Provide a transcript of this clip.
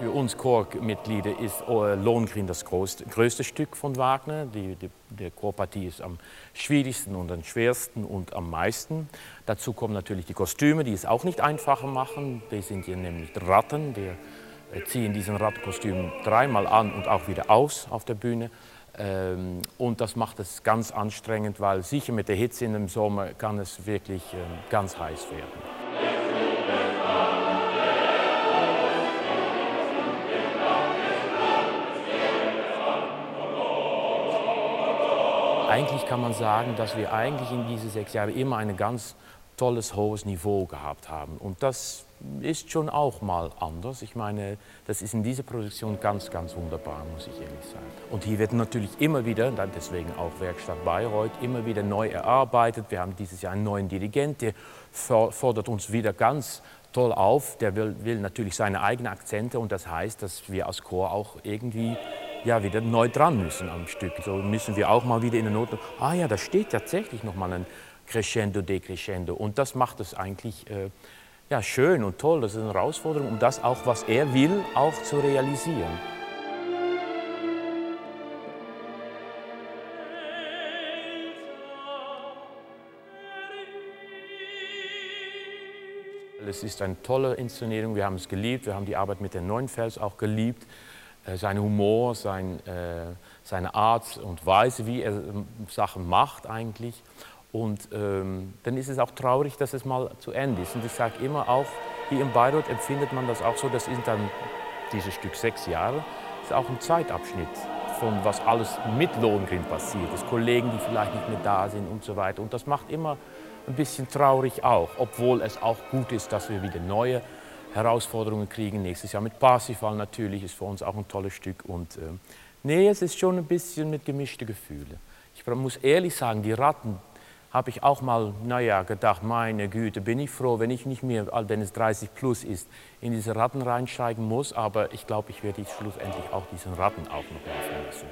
Für uns Chormitglieder ist äh, Lohengrin das größte, Stück von Wagner. Die, die, die Chorpartie ist am schwierigsten und am schwersten und am meisten. Dazu kommen natürlich die Kostüme, die es auch nicht einfacher machen. Die sind hier nämlich Ratten. Wir äh, ziehen diesen Rattenkostüm dreimal an und auch wieder aus auf der Bühne. Ähm, und das macht es ganz anstrengend, weil sicher mit der Hitze in dem Sommer kann es wirklich ähm, ganz heiß werden. Eigentlich kann man sagen, dass wir eigentlich in diese sechs Jahre immer ein ganz tolles, hohes Niveau gehabt haben. Und das ist schon auch mal anders. Ich meine, das ist in dieser Produktion ganz, ganz wunderbar, muss ich ehrlich sagen. Und hier wird natürlich immer wieder, deswegen auch Werkstatt Bayreuth, immer wieder neu erarbeitet. Wir haben dieses Jahr einen neuen Dirigent, der fordert uns wieder ganz toll auf. Der will, will natürlich seine eigenen Akzente und das heißt, dass wir als Chor auch irgendwie ja, wieder neu dran müssen am Stück. So müssen wir auch mal wieder in der Note, ah ja, da steht tatsächlich noch mal ein Crescendo, Decrescendo. Und das macht es eigentlich äh, ja, schön und toll. Das ist eine Herausforderung, um das auch, was er will, auch zu realisieren. Es ist eine tolle Inszenierung, wir haben es geliebt, wir haben die Arbeit mit den Neunfels auch geliebt. Äh, sein Humor, sein, äh, seine Art und Weise, wie er ähm, Sachen macht eigentlich. Und ähm, dann ist es auch traurig, dass es mal zu Ende ist. Und ich sage immer auch, hier in Bayreuth empfindet man das auch so, das sind dann dieses Stück sechs Jahre, ist auch ein Zeitabschnitt von was alles mit Lohengrin passiert ist, Kollegen, die vielleicht nicht mehr da sind und so weiter. Und das macht immer ein bisschen traurig auch, obwohl es auch gut ist, dass wir wieder neue Herausforderungen kriegen. Nächstes Jahr mit Parsifal natürlich, ist für uns auch ein tolles Stück. Und äh, nee, es ist schon ein bisschen mit gemischten Gefühlen. Ich muss ehrlich sagen, die Ratten habe ich auch mal, naja, gedacht, meine Güte, bin ich froh, wenn ich nicht mehr, wenn es 30 plus ist, in diese Ratten reinsteigen muss. Aber ich glaube, ich werde schlussendlich auch diesen Ratten auch noch mal vermissen.